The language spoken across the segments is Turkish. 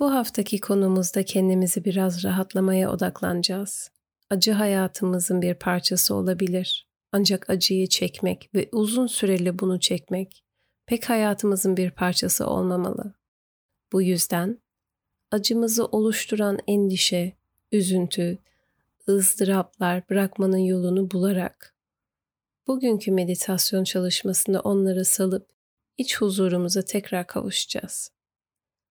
Bu haftaki konumuzda kendimizi biraz rahatlamaya odaklanacağız. Acı hayatımızın bir parçası olabilir. Ancak acıyı çekmek ve uzun süreli bunu çekmek pek hayatımızın bir parçası olmamalı. Bu yüzden acımızı oluşturan endişe, üzüntü, ızdıraplar bırakmanın yolunu bularak bugünkü meditasyon çalışmasında onları salıp iç huzurumuza tekrar kavuşacağız.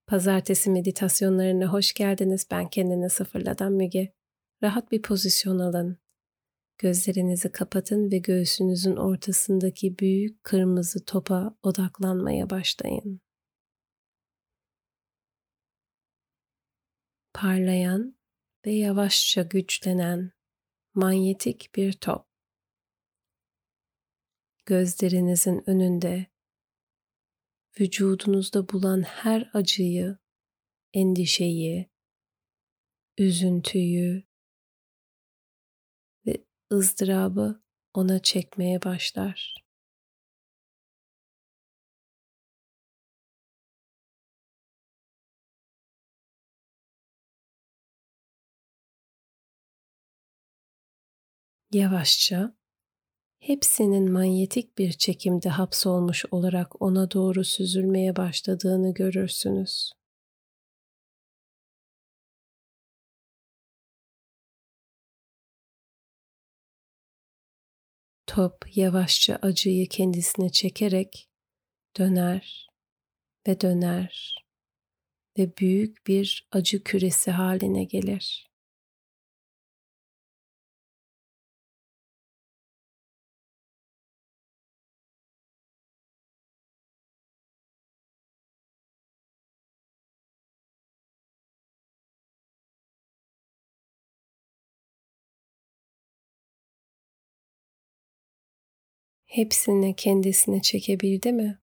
Pazartesi meditasyonlarına hoş geldiniz. Ben kendine sıfırladan Müge. Rahat bir pozisyon alın. Gözlerinizi kapatın ve göğsünüzün ortasındaki büyük kırmızı topa odaklanmaya başlayın. Parlayan ve yavaşça güçlenen manyetik bir top. Gözlerinizin önünde vücudunuzda bulan her acıyı, endişeyi, üzüntüyü ve ızdırabı ona çekmeye başlar. Yavaşça hepsinin manyetik bir çekimde hapsolmuş olarak ona doğru süzülmeye başladığını görürsünüz. Top yavaşça acıyı kendisine çekerek döner ve döner ve büyük bir acı küresi haline gelir. Hepsini kendisine çekebildi mi?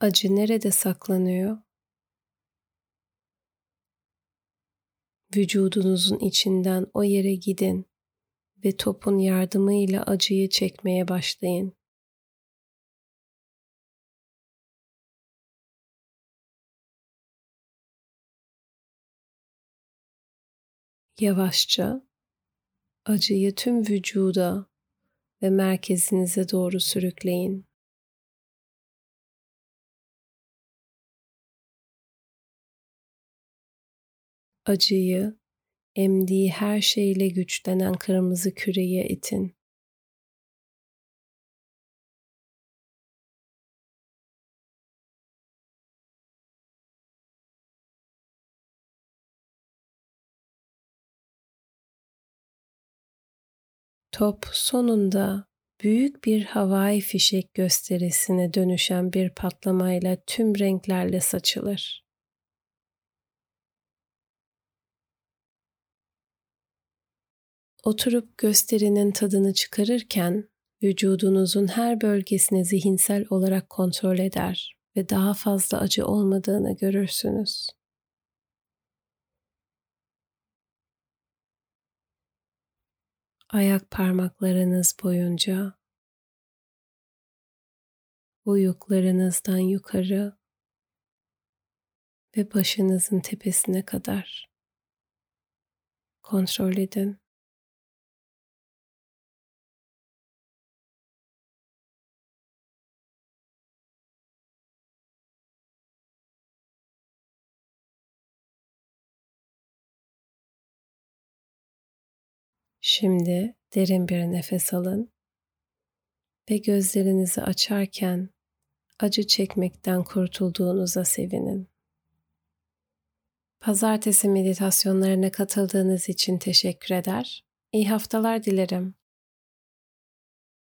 Acı nerede saklanıyor? Vücudunuzun içinden o yere gidin ve topun yardımıyla acıyı çekmeye başlayın. Yavaşça acıyı tüm vücuda ve merkezinize doğru sürükleyin. Acıyı emdiği her şeyle güçlenen kırmızı küreye itin. Top sonunda büyük bir havai fişek gösterisine dönüşen bir patlamayla tüm renklerle saçılır. Oturup gösterinin tadını çıkarırken vücudunuzun her bölgesini zihinsel olarak kontrol eder ve daha fazla acı olmadığını görürsünüz. Ayak parmaklarınız boyunca uyuklarınızdan yukarı ve başınızın tepesine kadar kontrol edin. Şimdi derin bir nefes alın ve gözlerinizi açarken acı çekmekten kurtulduğunuza sevinin. Pazartesi meditasyonlarına katıldığınız için teşekkür eder. İyi haftalar dilerim.